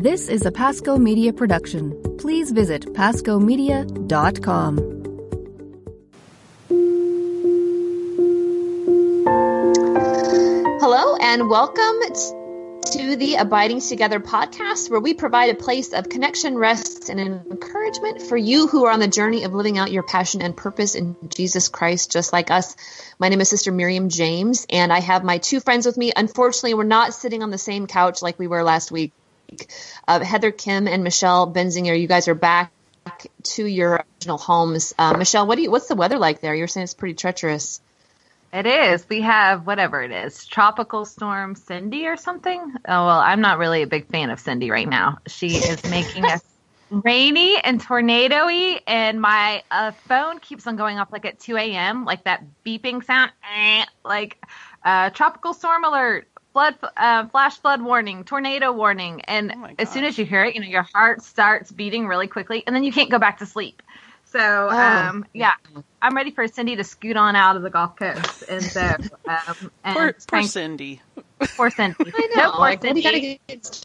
This is a Pasco Media production. Please visit pascomedia.com. Hello, and welcome to the Abiding Together podcast, where we provide a place of connection, rest, and encouragement for you who are on the journey of living out your passion and purpose in Jesus Christ, just like us. My name is Sister Miriam James, and I have my two friends with me. Unfortunately, we're not sitting on the same couch like we were last week. Uh, Heather Khym and Michelle Benzinger, you guys are back to your original homes. Uh, Michelle, what do you? What's the weather like there? You're saying it's pretty treacherous. It is. We have whatever it is, tropical storm Cindy or something. Oh well, I'm not really a big fan of Cindy right now. She is making us rainy and tornadoy, and my uh, phone keeps on going off like at 2 a.m. like that beeping sound, eh, like uh, tropical storm alert, flood, uh, flash flood warning, tornado warning, and Oh as soon as you hear it, you know your heart starts beating really quickly, and then you can't go back to sleep. So Oh. um, yeah, I'm ready for Cindy to scoot on out of the Gulf Coast, and so um, and Poor, poor Cindy. poor Cindy. I No, poor like, Cindy. you gotta get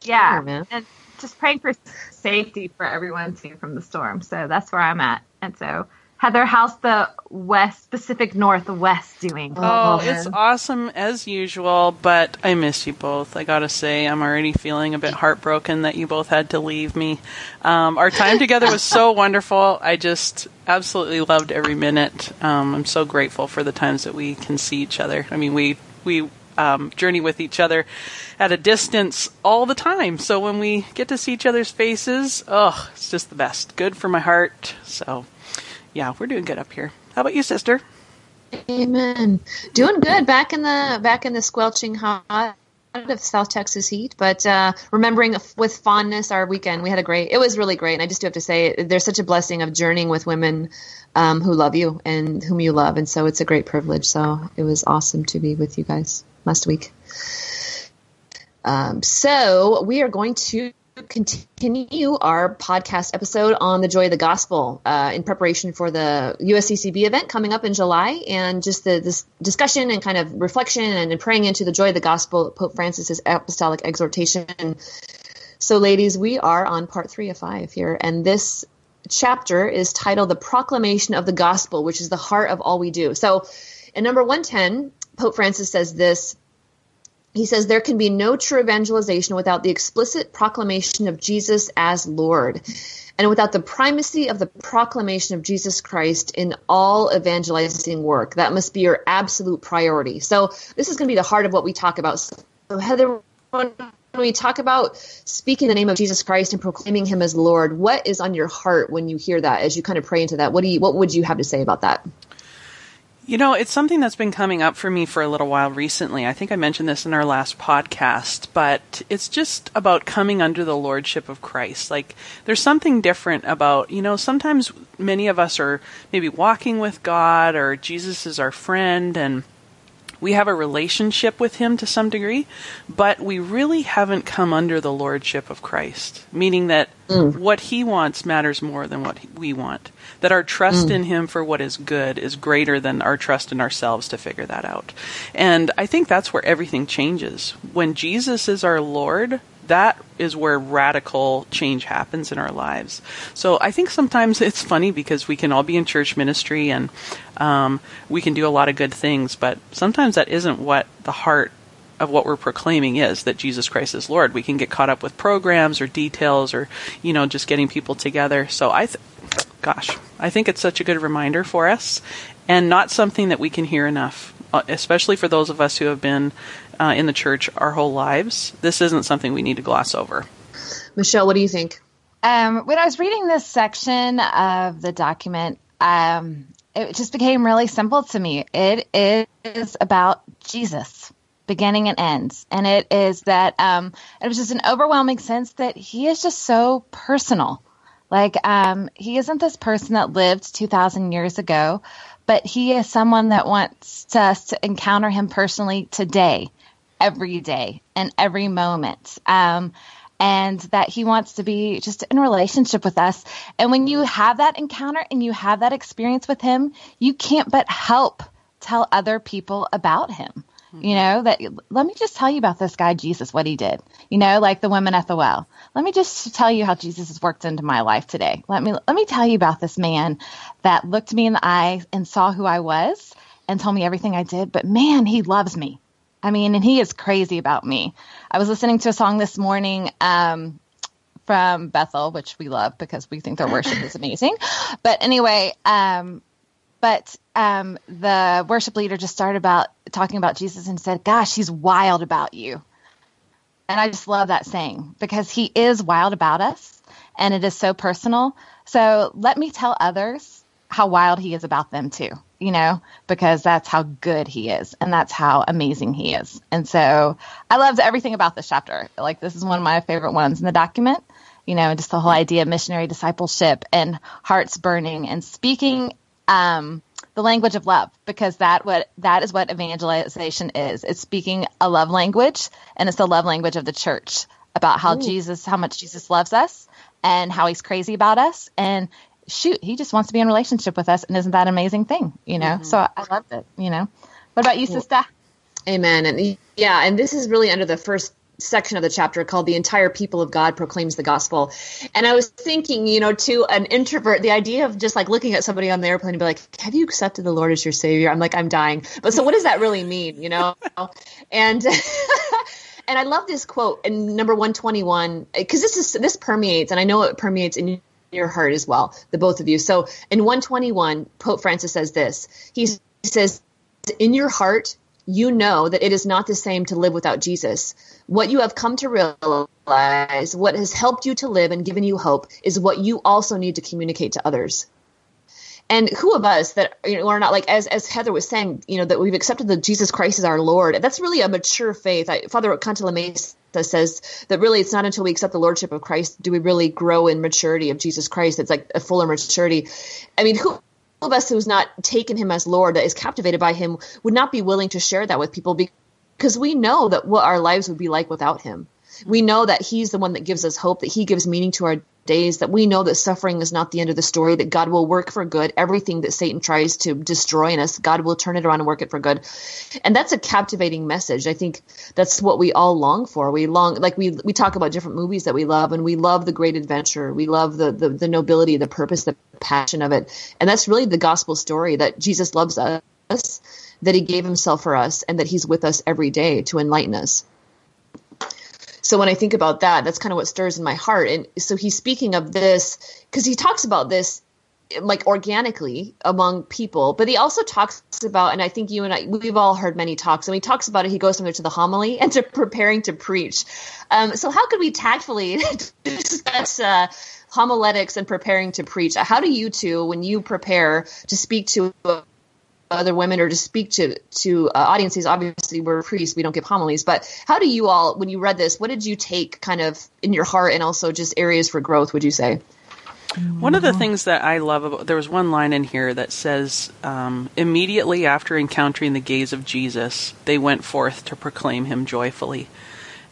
yeah, man. and just praying for safety for everyone too from the storm. So that's where I'm at. And so Heather, how's the West Pacific Northwest doing? Oh, man. it's awesome as usual, but I miss you both. I gotta say, I'm already feeling a bit heartbroken that you both had to leave me. Um, our time together was so wonderful. I just absolutely loved every minute. Um, I'm so grateful for the times that we can see each other. I mean, we we um, journey with each other at a distance all the time. So when we get to see each other's faces, oh, it's just the best. Good for my heart. So, yeah, we're doing good up here. How about you, sister? Amen. Doing good. Back in the back in the squelching hot of South Texas heat, but uh, remembering with fondness our weekend. We had a great. It was really great, and I just do have to say, there's such a blessing of journeying with women um, who love you and whom you love, and so it's a great privilege. So it was awesome to be with you guys last week. Um, so we are going to continue our podcast episode on the joy of the gospel uh, in preparation for the USCCB event coming up in July, and just the this discussion and kind of reflection and praying into the joy of the gospel, Pope Francis's apostolic exhortation. So, ladies, we are on part three of five here, and this chapter is titled "The Proclamation of the Gospel," which is the heart of all we do. So, in number one ten, Pope Francis says this he says there can be no true evangelization without the explicit proclamation of Jesus as Lord and without the primacy of the proclamation of Jesus Christ in all evangelizing work. That must be your absolute priority. So this is going to be the heart of what we talk about. So Heather, when we talk about speaking the name of Jesus Christ and proclaiming him as Lord, what is on your heart when you hear that as you kind of pray into that? What do you what would you have to say about that? You know, it's something that's been coming up for me for a little while recently. I think I mentioned this in our last podcast, but it's just about coming under the lordship of Christ. Like, there's something different about, you know, sometimes many of us are maybe walking with God or Jesus is our friend and we have a relationship with him to some degree, but we really haven't come under the lordship of Christ, meaning that mm. what he wants matters more than what we want. That our trust mm. in him for what is good is greater than our trust in ourselves to figure that out. And I think that's where everything changes. When Jesus is our Lord, that is where radical change happens in our lives. So I think sometimes it's funny because we can all be in church ministry and um, we can do a lot of good things, but sometimes that isn't what the heart of what we're proclaiming is that Jesus Christ is Lord. We can get caught up with programs or details or, you know, just getting people together. So I, th- gosh, I think it's such a good reminder for us and not something that we can hear enough, uh, especially for those of us who have been uh, in the church our whole lives. This isn't something we need to gloss over. Michelle, what do you think? Um, when I was reading this section of the document, um, it just became really simple to me. It is about Jesus, beginning and ends, and it is that um, it was just an overwhelming sense that he is just so personal. Like um, he isn't this person that lived two thousand years ago, but he is someone that wants us to encounter him personally today, every day, and every moment. Um, and that he wants to be just in relationship with us. And when you have that encounter and you have that experience with him, you can't but help tell other people about him. You know, that let me just tell you about this guy, Jesus, what he did. You know, like the woman at the well. Let me just tell you how Jesus has worked into my life today. Let me, let me tell you about this man that looked me in the eye and saw who I was and told me everything I did. But man, he loves me. I mean, and he is crazy about me. I was listening to a song this morning, um, from Bethel, which we love because we think their worship is amazing. But anyway, um, but um, the worship leader just started about talking about Jesus and said, "Gosh, he's wild about you." And I just love that saying because he is wild about us, and it is so personal. So let me tell others how wild he is about them too. You know, because that's how good he is, and that's how amazing he is. And so I loved everything about this chapter. Like this is one of my favorite ones in the document you know, just the whole idea of missionary discipleship and hearts burning and speaking um, the language of love because that what that is what evangelization is. It's speaking a love language and it's the love language of the church about how Ooh. Jesus, how much Jesus loves us and how he's crazy about us and shoot, he just wants to be in relationship with us and isn't that an amazing thing, you know? Mm-hmm. So I loved it, you know. What about you, sister? Amen. And yeah, and this is really under the first section of the chapter called the entire people of god proclaims the gospel and i was thinking you know to an introvert the idea of just like looking at somebody on the airplane and be like have you accepted the lord as your savior i'm like i'm dying but so what does that really mean you know and and i love this quote in number 121 because this is this permeates and i know it permeates in your heart as well the both of you so in 121 pope francis says this he says in your heart you know that it is not the same to live without Jesus. What you have come to realize, what has helped you to live and given you hope, is what you also need to communicate to others. And who of us that you know, are not like, as as Heather was saying, you know, that we've accepted that Jesus Christ is our Lord. That's really a mature faith. I, Father Cantalamessa says that really it's not until we accept the lordship of Christ do we really grow in maturity of Jesus Christ. It's like a fuller maturity. I mean, who of us who's not taken him as Lord, that is captivated by him, would not be willing to share that with people because we know that what our lives would be like without him. We know that he's the one that gives us hope, that he gives meaning to our days, that we know that suffering is not the end of the story, that God will work for good. Everything that Satan tries to destroy in us, God will turn it around and work it for good. And that's a captivating message. I think that's what we all long for. We long, like we, we talk about different movies that we love and we love the great adventure. We love the, the, the nobility, the purpose, the passion of it. And that's really the gospel story that Jesus loves us, that he gave himself for us and that he's with us every day to enlighten us. So when I think about that, that's kind of what stirs in my heart. And so he's speaking of this because he talks about this like organically among people, but he also talks about, and I think you and I, we've all heard many talks, and he talks about it. He goes from there to the homily and to preparing to preach. Um, so how could we tactfully discuss uh, homiletics and preparing to preach? How do you two, when you prepare to speak to other women or to speak to to uh, audiences obviously we're priests we don't give homilies but how do you all when you read this what did you take kind of in your heart and also just areas for growth would you say one of the things that I love about there was one line in here that says, um, immediately after encountering the gaze of Jesus, they went forth to proclaim him joyfully.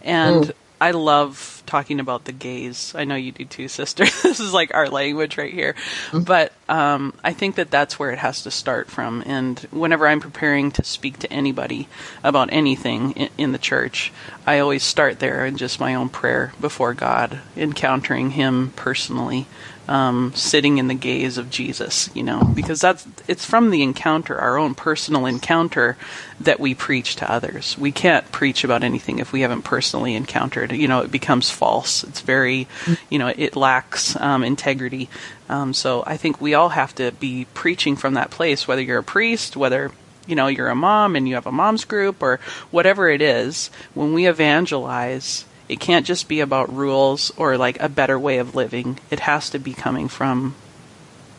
And mm. I love talking about the gaze. I know you do too, sister. this is like our language right here. Mm-hmm. But um, I think that that's where it has to start from. And whenever I'm preparing to speak to anybody about anything in, in the church, I always start there in just my own prayer before God, encountering Him personally um, sitting in the gaze of Jesus, you know, because that's it's from the encounter, our own personal encounter, that we preach to others. We can't preach about anything if we haven't personally encountered. You know, it becomes false. It's very, you know, it lacks um, integrity. Um, so I think we all have to be preaching from that place, whether you're a priest, whether you know you're a mom and you have a mom's group or whatever it is. When we evangelize it can't just be about rules or like a better way of living. It has to be coming from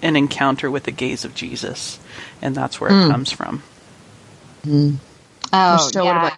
an encounter with the gaze of Jesus, and that's where mm. it comes from. Mm. Oh, yeah.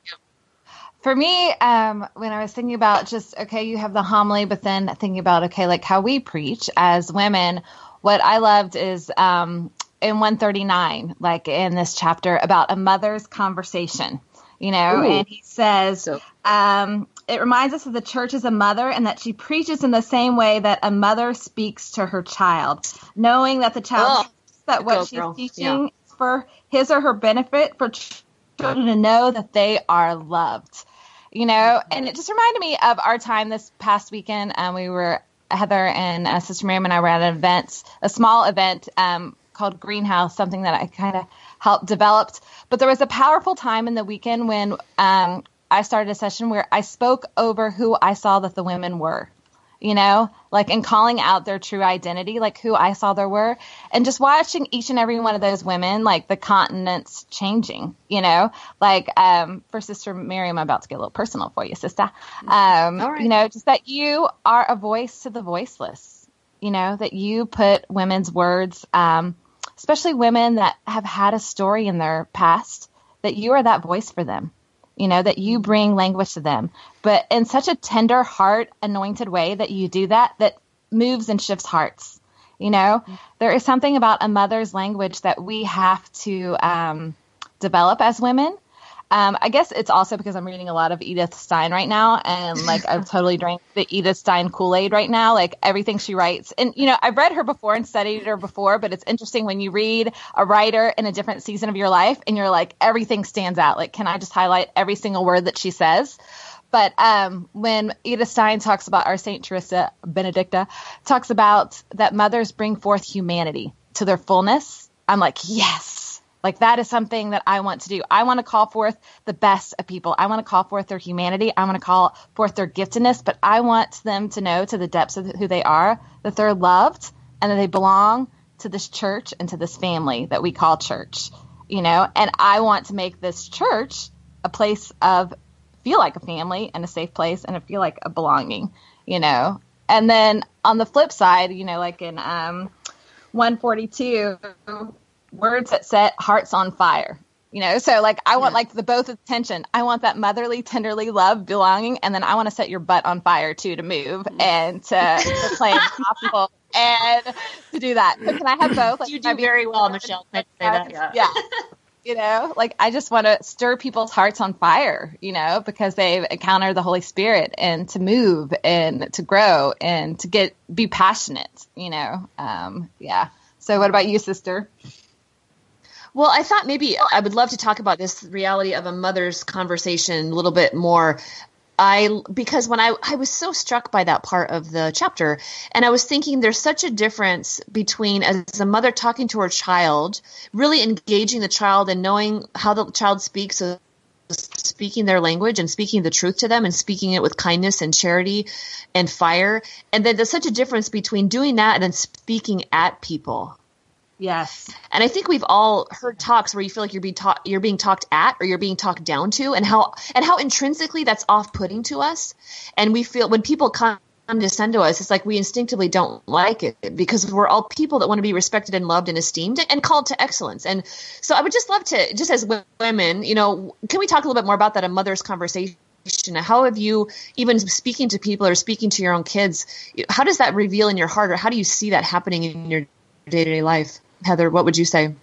For me, um, when I was thinking about just okay, you have the homily, but then thinking about okay, like how we preach as women. What I loved is um, in 139, like in this chapter, about a mother's conversation. You know, Ooh. and he says, um, it reminds us that the church is a mother and that she preaches in the same way that a mother speaks to her child, knowing that the child oh, that what she's girl. teaching yeah. for his or her benefit for children to know that they are loved. You know, and it just reminded me of our time this past weekend. Um, we were Heather and uh, Sister Miriam and I were at an event, a small event um, called Greenhouse, something that I kind of helped developed. But there was a powerful time in the weekend when um, I started a session where I spoke over who I saw that the women were you know, like in calling out their true identity, like who I saw there were, and just watching each and every one of those women, like the continents changing, you know, like um, for Sister Miriam, I'm about to get a little personal for you, sister. Um, right. You know, just that you are a voice to the voiceless, you know, that you put women's words, um, especially women that have had a story in their past, that you are that voice for them you know, that you bring language to them, but in such a tender heart, anointed way that you do that, that moves and shifts hearts. You know, there is something about a mother's language that we have to um, develop as women um, I guess it's also because I'm reading a lot of Edith Stein right now, and like I've totally drank the Edith Stein Kool Aid right now. Like everything she writes, and you know I've read her before and studied her before, but it's interesting when you read a writer in a different season of your life, and you're like everything stands out. Like, can I just highlight every single word that she says? But um, when Edith Stein talks about our Saint Teresa Benedicta talks about that mothers bring forth humanity to their fullness, I'm like, yes like that is something that I want to do. I want to call forth the best of people. I want to call forth their humanity. I want to call forth their giftedness, but I want them to know to the depths of who they are that they're loved and that they belong to this church and to this family that we call church. You know, and I want to make this church a place of feel like a family and a safe place and a feel like a belonging, you know. And then on the flip side, you know, like in um 142 words that set hearts on fire. You know, so like I want yeah. like the both of tension. I want that motherly, tenderly love, belonging, and then I want to set your butt on fire too to move mm-hmm. and to, to play impossible and to do that. So can I have both? Like, you do very well, Michelle. Can I say that? Yeah. yeah. you know, like I just want to stir people's hearts on fire, you know, because they've encountered the Holy Spirit and to move and to grow and to get be passionate, you know. Um, yeah. So what about you, sister? Well, I thought maybe I would love to talk about this reality of a mother's conversation a little bit more. I because when I I was so struck by that part of the chapter and I was thinking there's such a difference between as a mother talking to her child, really engaging the child and knowing how the child speaks so speaking their language and speaking the truth to them and speaking it with kindness and charity and fire and then there's such a difference between doing that and then speaking at people Yes. And I think we've all heard talks where you feel like you're being taught you're being talked at or you're being talked down to and how and how intrinsically that's off-putting to us. And we feel when people condescend to us, it's like we instinctively don't like it because we're all people that want to be respected and loved and esteemed and called to excellence. And so I would just love to just as women, you know, can we talk a little bit more about that a mother's conversation? How have you, even speaking to people or speaking to your own kids, how does that reveal in your heart, or how do you see that happening in your day to day life? Heather, what would you say?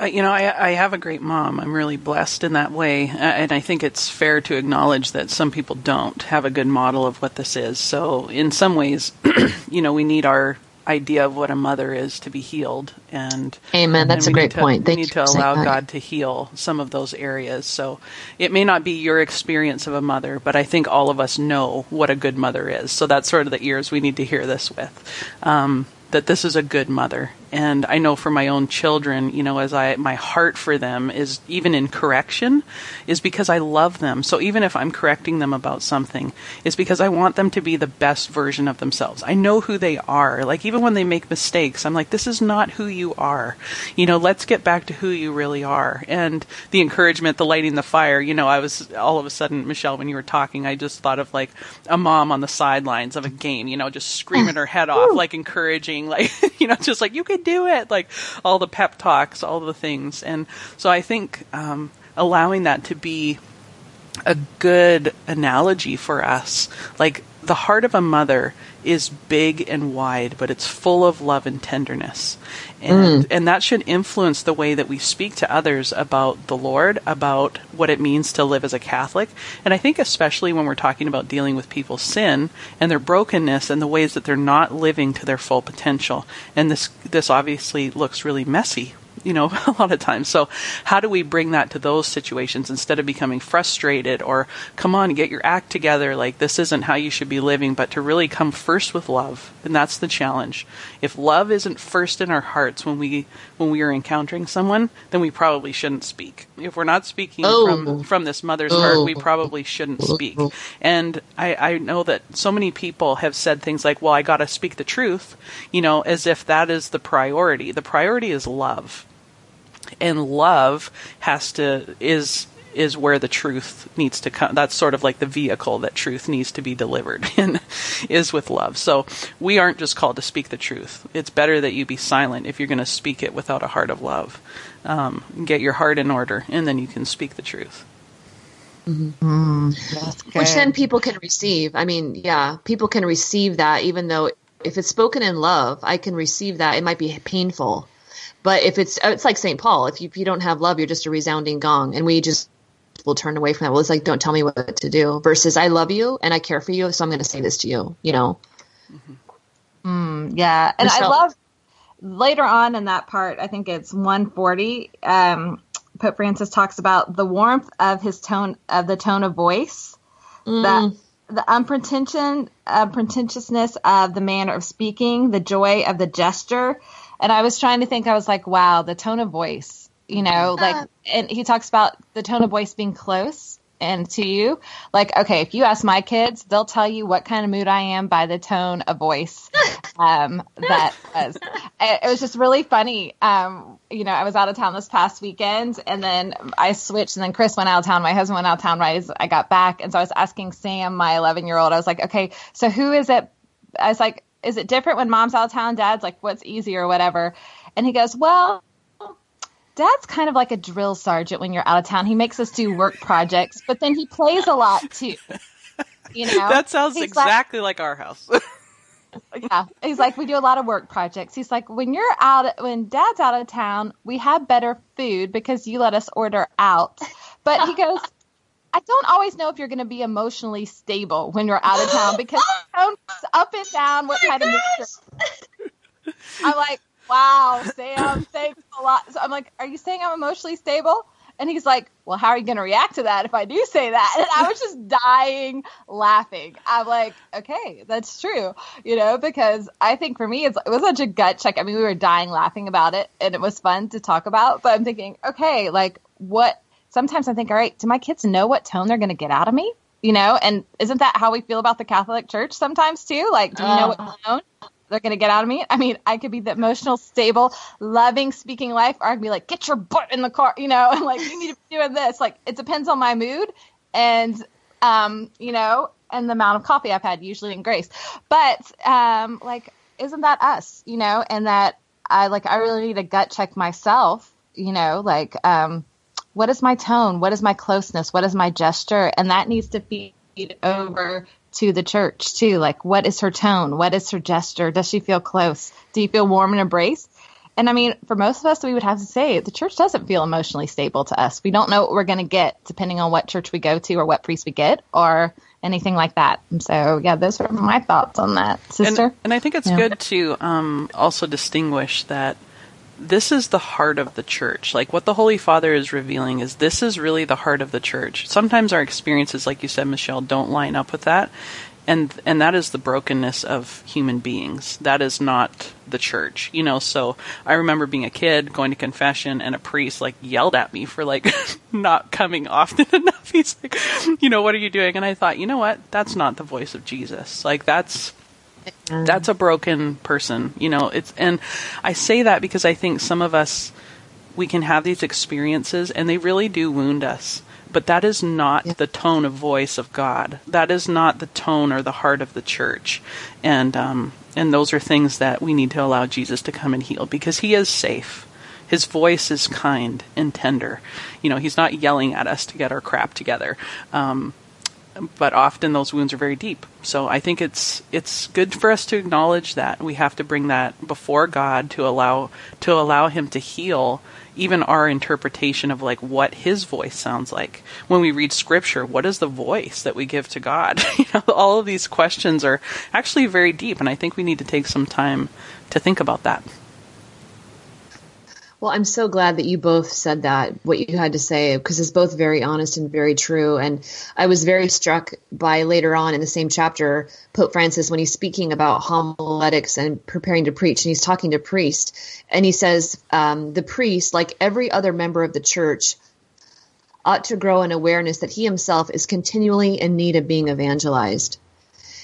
Uh, you know, I, I, have a great mom. I'm really blessed in that way. Uh, and I think it's fair to acknowledge that some people don't have a good model of what this is. So, in some ways, you know, we need our idea of what a mother is to be healed. And Amen. That's and a great to, point. Thank we need to allow God to heal some of those areas. So, it may not be your experience of a mother, but I think all of us know what a good mother is. So, that's sort of the ears we need to hear this with. Um, that this is a good mother and I know for my own children, you know, as I my heart for them is even in correction is because I love them. So even if I'm correcting them about something, it's because I want them to be the best version of themselves. I know who they are. Like even when they make mistakes, I'm like this is not who you are. You know, let's get back to who you really are. And the encouragement, the lighting the fire, you know, I was all of a sudden Michelle when you were talking, I just thought of like a mom on the sidelines of a game, you know, just screaming her head off like encouraging like you know, just like you can do it, like all the pep talks, all the things. And so I think um, allowing that to be a good analogy for us, like the heart of a mother is big and wide, but it's full of love and tenderness. And, mm. and that should influence the way that we speak to others about the Lord, about what it means to live as a Catholic. And I think especially when we're talking about dealing with people's sin and their brokenness and the ways that they're not living to their full potential. And this, this obviously looks really messy you know, a lot of times. So, how do we bring that to those situations instead of becoming frustrated or, come on, get your act together, like this isn't how you should be living, but to really come first with love. And that's the challenge. If love isn't first in our hearts when we when we are encountering someone, then we probably shouldn't speak. If we're not speaking oh. from from this mother's oh. heart, we oh. probably shouldn't oh. speak. And I, I know that so many people have said things like, "Well, I got to speak the truth," you know, as if that is the priority. The priority is love and love has to is is where the truth needs to come. That's sort of like the vehicle that truth needs to be delivered in, is with love. So we aren't just called to speak the truth. It's better that you be silent if you're going to speak it without a heart of love. Um, get your heart in order, and then you can speak the truth. Mm-hmm. Which then people can receive. I mean, yeah, people can receive that, even though if it's spoken in love, I can receive that. It might be painful but if it's it's like St. Paul, if you, if you don't have love, you're just a resounding gong, and we just will turn away from that. Well, it's like don't tell me what to do. Versus I love you and I care for you, so I'm going to say this to you. You know. Mm-hmm. Mm, yeah, and Michelle. I love later on in that part. I think it's 140. Um, Pope Francis talks about the warmth of his tone of the tone of voice, mm. that the unpretension, uh, pretentiousness of the manner of speaking, the joy of the gesture, and I was trying to think, I was like, wow, the tone of voice, you know, like, and he talks about the tone of voice being close and to you. Like, okay, if you ask my kids, they'll tell you what kind of mood I am by the tone of voice. Um, that was, it was just really funny. Um, you know, I was out of town this past weekend and then I switched and then Chris went out of town. My husband went out of town right as I got back. And so I was asking Sam, my 11 year old, I was like, okay, so who is it? I was like, is it different when mom's out of town, dad's like, what's easier or whatever? And he goes, well, dad's kind of like a drill sergeant when you're out of town. He makes us do work projects, but then he plays a lot too. You know, that sounds He's exactly like, like our house. yeah. He's like, we do a lot of work projects. He's like, when you're out, when dad's out of town, we have better food because you let us order out. But he goes, I don't always know if you're going to be emotionally stable when you're out of town because up and down what oh kind of I'm like, wow, Sam, thanks a lot. So I'm like, are you saying I'm emotionally stable? And he's like, well, how are you going to react to that if I do say that? And I was just dying laughing. I'm like, okay, that's true, you know, because I think for me, it was such a gut check. I mean, we were dying laughing about it and it was fun to talk about, but I'm thinking, okay, like what sometimes I think, all right, do my kids know what tone they're going to get out of me? You know, and isn't that how we feel about the Catholic Church sometimes too? Like, do we know what uh. tone they're going to get out of me? I mean, I could be the emotional, stable, loving, speaking life, or I could be like, get your butt in the car, you know, and like, you need to be doing this. Like, it depends on my mood and, um, you know, and the amount of coffee I've had, usually in grace. But, um, like, isn't that us, you know, and that I like, I really need to gut check myself, you know, like, um, what is my tone? What is my closeness? What is my gesture? And that needs to feed over to the church too. Like, what is her tone? What is her gesture? Does she feel close? Do you feel warm and embraced? And I mean, for most of us, we would have to say the church doesn't feel emotionally stable to us. We don't know what we're going to get depending on what church we go to or what priest we get or anything like that. And so, yeah, those are my thoughts on that, sister. And, and I think it's yeah. good to um, also distinguish that this is the heart of the church. Like what the Holy Father is revealing is this is really the heart of the church. Sometimes our experiences, like you said, Michelle, don't line up with that. And and that is the brokenness of human beings. That is not the church. You know, so I remember being a kid going to confession and a priest like yelled at me for like not coming often enough. He's like, you know, what are you doing? And I thought, you know what? That's not the voice of Jesus. Like that's that's a broken person, you know. It's and I say that because I think some of us we can have these experiences and they really do wound us. But that is not yeah. the tone of voice of God. That is not the tone or the heart of the church. And um, and those are things that we need to allow Jesus to come and heal because he is safe. His voice is kind and tender. You know, he's not yelling at us to get our crap together. Um, but often those wounds are very deep. So I think it's it's good for us to acknowledge that we have to bring that before God to allow to allow Him to heal even our interpretation of like what His voice sounds like when we read Scripture. What is the voice that we give to God? you know, all of these questions are actually very deep, and I think we need to take some time to think about that. Well, I'm so glad that you both said that, what you had to say, because it's both very honest and very true. And I was very struck by later on in the same chapter, Pope Francis, when he's speaking about homiletics and preparing to preach, and he's talking to priest, and he says, um, the priest, like every other member of the church, ought to grow in awareness that he himself is continually in need of being evangelized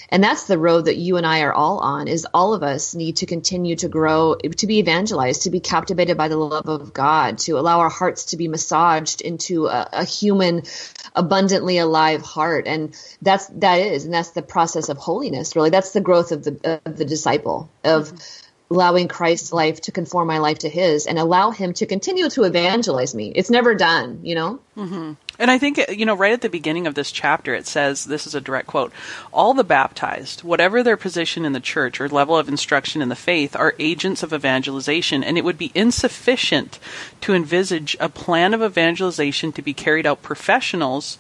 and that's the road that you and I are all on is all of us need to continue to grow to be evangelized to be captivated by the love of God to allow our hearts to be massaged into a, a human abundantly alive heart. And that's that is and that's the process of holiness really. That's the growth of the of the disciple of mm-hmm allowing Christ's life to conform my life to His and allow Him to continue to evangelize me. It's never done, you know? Mm-hmm. And I think, you know, right at the beginning of this chapter, it says this is a direct quote all the baptized, whatever their position in the church or level of instruction in the faith, are agents of evangelization, and it would be insufficient to envisage a plan of evangelization to be carried out professionals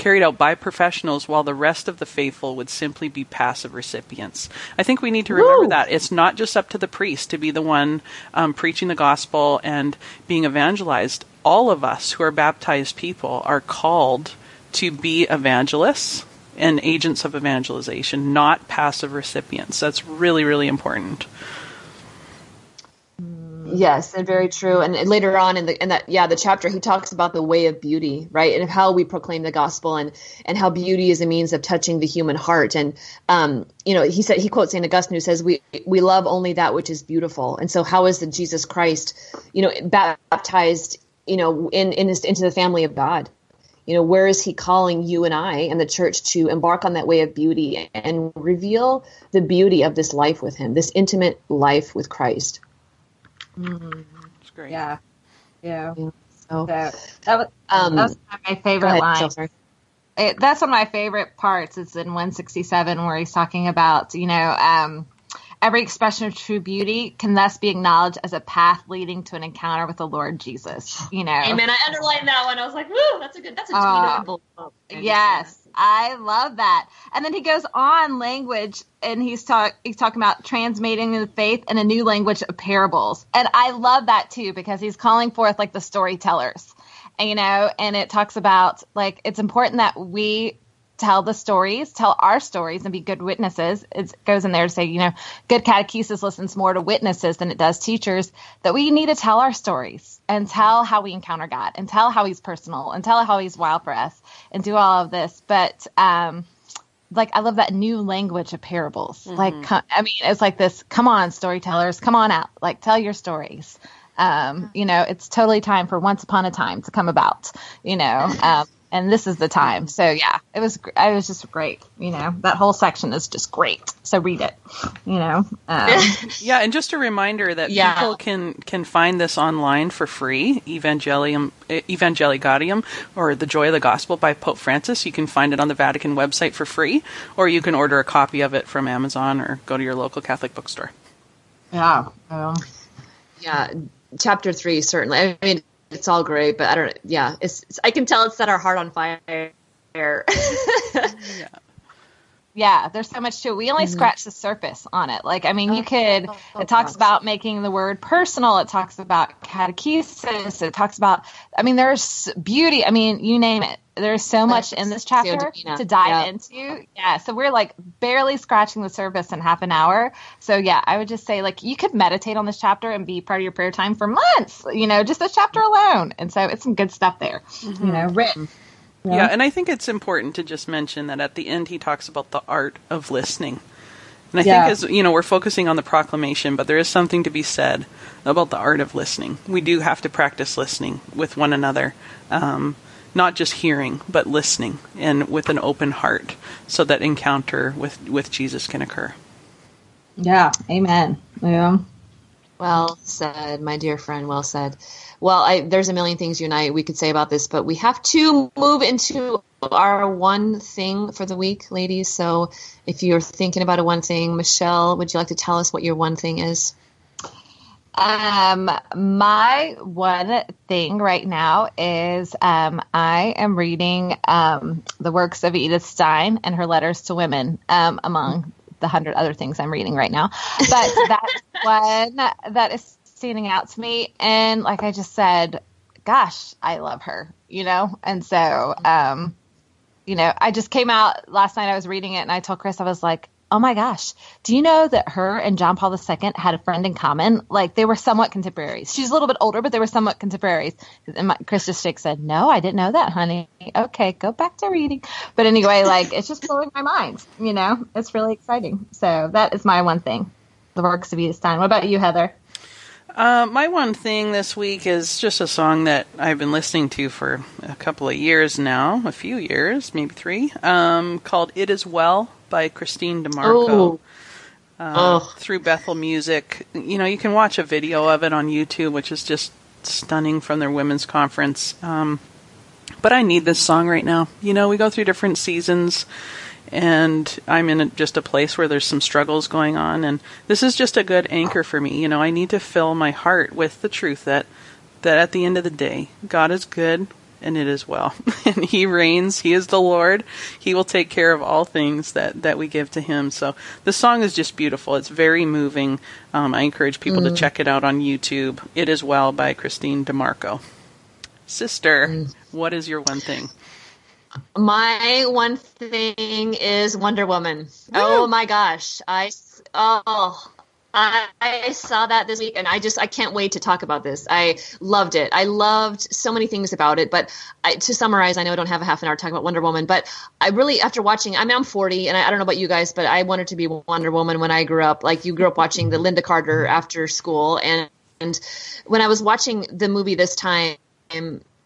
carried out by professionals while the rest of the faithful would simply be passive recipients. I think we need to remember Woo! that. It's not just up to the priest to be the one um, preaching the gospel and being evangelized. All of us who are baptized people are called to be evangelists and agents of evangelization, not passive recipients. That's really, really important. Yes, and very true. And later on in the in that yeah the chapter he talks about the way of beauty, right, and how we proclaim the gospel and and how beauty is a means of touching the human heart. And um, you know, he said he quotes Saint Augustine who says we we love only that which is beautiful. And so how is the Jesus Christ, you know, baptized, you know, in in his, into the family of God? You know, where is he calling you and I and the church to embark on that way of beauty and reveal the beauty of this life with him, this intimate life with Christ? Mm-hmm. It's great. Yeah. Yeah. yeah. So, so, that was, um, that was my favorite line. It, that's one of my favorite parts. It's in 167 where he's talking about, you know, um, every expression of true beauty can thus be acknowledged as a path leading to an encounter with the Lord Jesus. You know. Amen. I underlined that one. I was like, "Woo, that's a good. That's a uh, Yes, I love that. And then he goes on language and he's talk he's talking about transmitting the faith in a new language of parables. And I love that too because he's calling forth like the storytellers. You know, and it talks about like it's important that we tell the stories, tell our stories, and be good witnesses. It goes in there to say, you know, good catechesis listens more to witnesses than it does teachers, that we need to tell our stories and tell how we encounter God and tell how he's personal and tell how he's wild for us and do all of this. But, um, like I love that new language of parables. Mm-hmm. Like, I mean, it's like this. Come on, storytellers, come on out. Like, tell your stories. Um, you know, it's totally time for once upon a time to come about. You know, um, and this is the time. So yeah, it was it was just great. You know, that whole section is just great. So read it. You know. Um, yeah, and just a reminder that yeah. people can can find this online for free. Evangelium Evangeligaudium or The Joy of the Gospel by Pope Francis. You can find it on the Vatican website for free, or you can order a copy of it from Amazon or go to your local Catholic bookstore. Yeah. Um, yeah. Chapter three, certainly. I mean, it's all great, but I don't. Yeah, it's, it's I can tell it set our heart on fire. yeah. Yeah, there's so much to it. We only mm-hmm. scratch the surface on it. Like, I mean, you could, it talks about making the word personal. It talks about catechesis. It talks about, I mean, there's beauty. I mean, you name it. There's so much in this chapter to dive yeah. into. Yeah. So we're like barely scratching the surface in half an hour. So yeah, I would just say like you could meditate on this chapter and be part of your prayer time for months, you know, just this chapter alone. And so it's some good stuff there, mm-hmm. you know, written. Yeah. yeah, and I think it's important to just mention that at the end he talks about the art of listening. And I yeah. think as you know, we're focusing on the proclamation, but there is something to be said about the art of listening. We do have to practice listening with one another. Um, not just hearing, but listening and with an open heart so that encounter with, with Jesus can occur. Yeah, amen. Yeah. Well said, my dear friend. Well said. Well, I, there's a million things you and I we could say about this, but we have to move into our one thing for the week, ladies. So, if you're thinking about a one thing, Michelle, would you like to tell us what your one thing is? Um, my one thing right now is um, I am reading um, the works of Edith Stein and her letters to women, um, among the hundred other things I'm reading right now. But that's one that is standing out to me. And like I just said, gosh, I love her, you know? And so, um, you know, I just came out last night. I was reading it and I told Chris, I was like, oh my gosh, do you know that her and John Paul II had a friend in common? Like they were somewhat contemporaries. She's a little bit older, but they were somewhat contemporaries. And my, Chris just said, no, I didn't know that, honey. Okay, go back to reading. But anyway, like it's just blowing my mind, you know, it's really exciting. So that is my one thing, the works of Edith Stein. What about you, Heather? Uh, my one thing this week is just a song that I've been listening to for a couple of years now, a few years, maybe three, um, called It Is Well by Kristene DiMarco. Oh. Uh, through Bethel Music. You know, you can watch a video of it on YouTube, which is just stunning from their women's conference. Um, but I need this song right now. You know, we go through different seasons and I'm in a, just a place where there's some struggles going on, and this is just a good anchor for me. You know, I need to fill my heart with the truth that that at the end of the day, God is good and it is well, and He reigns. He is the Lord. He will take care of all things that that we give to Him. So the song is just beautiful. It's very moving. Um, I encourage people mm. to check it out on YouTube. It is well by Kristene DiMarco. Sister, mm. what is your one thing? My one thing is Wonder Woman. Oh Woo! Oh my gosh. I oh I, I saw that this week and I just I can't wait to talk about this. I loved it. I loved so many things about it, but I, to summarize, I know I don't have a half an hour to talk about Wonder Woman, but I really after watching, I mean I'm 40 and I, I don't know about you guys, but I wanted to be Wonder Woman when I grew up. Like you grew up watching the Lynda Carter after school and and when I was watching the movie this time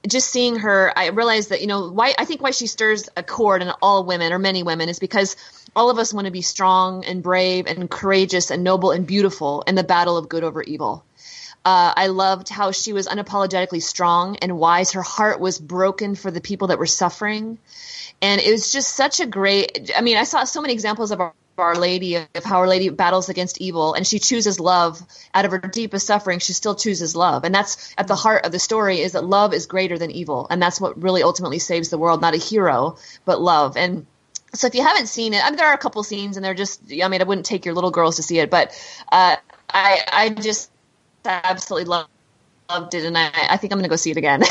just seeing her, I realized that you know why I think why she stirs a chord in all women or many women is because all of us want to be strong and brave and courageous and noble and beautiful in the battle of good over evil. Uh, I loved how she was unapologetically strong and wise. Her heart was broken for the people that were suffering, and it was just such a great. I mean, I saw so many examples of our our Lady, of how Our Lady battles against evil, and she chooses love out of her deepest suffering. She still chooses love, and that's at the heart of the story: is that love is greater than evil, and that's what really ultimately saves the world. Not a hero, but love. And so, if you haven't seen it, I mean, there are a couple scenes, and they're just. I mean, I wouldn't take your little girls to see it, but uh, I, I just absolutely love loved it, and I, I think I'm going to go see it again.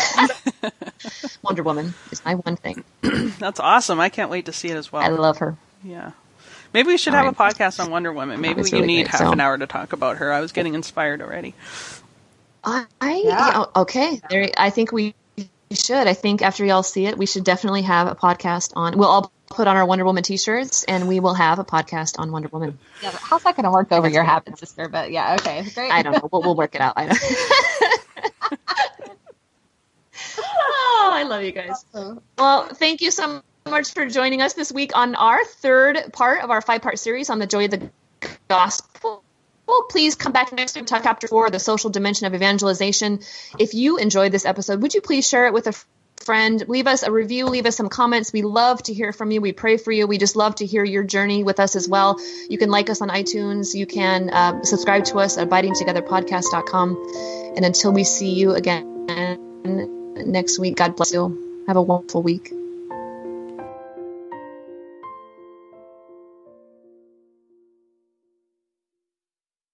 Wonder Woman is my one thing. That's awesome. I can't wait to see it as well. I love her. Yeah. Maybe we should have a podcast on Wonder Woman. Maybe you really need great, half so. an hour to talk about her. I was getting inspired already. I, yeah. okay. There, I think we should. I think after y'all see it, we should definitely have a podcast on. We'll all put on our Wonder Woman T-shirts, and we will have a podcast on Wonder Woman. Yeah, how's that going to work over your habit, sister? But yeah, okay, great. I don't know. We'll, we'll work it out. I know. oh, I love you guys. Well, thank you so much for joining us this week on our third part of our five part series on the joy of the gospel. Well, please come back next week to talk chapter four, the social dimension of evangelization. If you enjoyed this episode, would you please share it with a friend? Leave us a review, leave us some comments. We love to hear from you. We pray for you. We just love to hear your journey with us as well. You can like us on iTunes. You can uh, subscribe to us at abidingtogetherpodcast.com. And until we see you again next week, God bless you. Have a wonderful week.